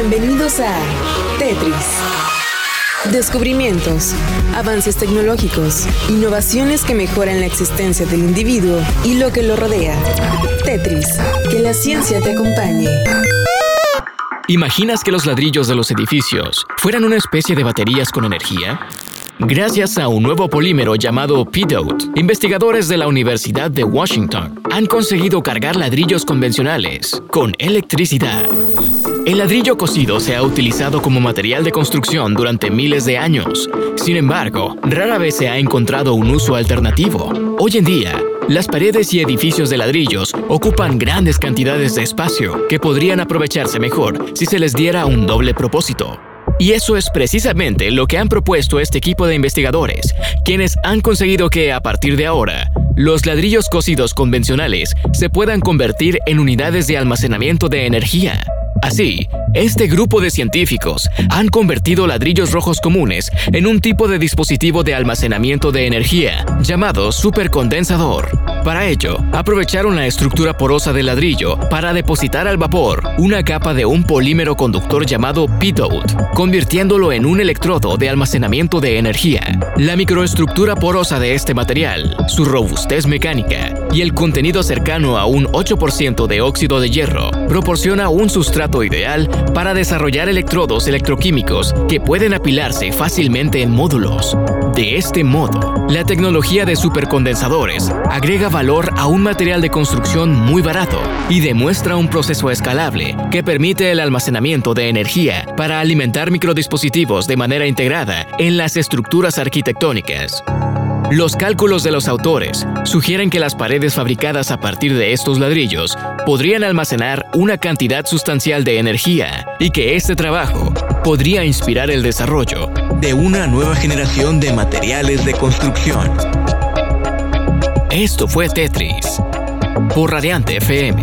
Bienvenidos a Tetris. Descubrimientos, avances tecnológicos, innovaciones que mejoran la existencia del individuo y lo que lo rodea. Tetris, que la ciencia te acompañe. ¿Imaginas que los ladrillos de los edificios fueran una especie de baterías con energía? Gracias a un nuevo polímero llamado PDOT, investigadores de la Universidad de Washington han conseguido cargar ladrillos convencionales con electricidad. El ladrillo cocido se ha utilizado como material de construcción durante miles de años. Sin embargo, rara vez se ha encontrado un uso alternativo. Hoy en día, las paredes y edificios de ladrillos ocupan grandes cantidades de espacio que podrían aprovecharse mejor si se les diera un doble propósito. Y eso es precisamente lo que han propuesto este equipo de investigadores, quienes han conseguido que, a partir de ahora, los ladrillos cocidos convencionales se puedan convertir en unidades de almacenamiento de energía. Así, este grupo de científicos han convertido ladrillos rojos comunes en un tipo de dispositivo de almacenamiento de energía llamado supercondensador. Para ello, aprovecharon la estructura porosa del ladrillo para depositar al vapor una capa de un polímero conductor llamado PITOT, convirtiéndolo en un electrodo de almacenamiento de energía. La microestructura porosa de este material, su robustez mecánica y el contenido cercano a un 8% de óxido de hierro proporciona un sustrato ideal para desarrollar electrodos electroquímicos que pueden apilarse fácilmente en módulos. De este modo, la tecnología de supercondensadores agrega valor a un material de construcción muy barato y demuestra un proceso escalable que permite el almacenamiento de energía para alimentar microdispositivos de manera integrada en las estructuras arquitectónicas. Los cálculos de los autores sugieren que las paredes fabricadas a partir de estos ladrillos podrían almacenar una cantidad sustancial de energía y que este trabajo podría inspirar el desarrollo de una nueva generación de materiales de construcción. Esto fue Tetris por Radiante FM.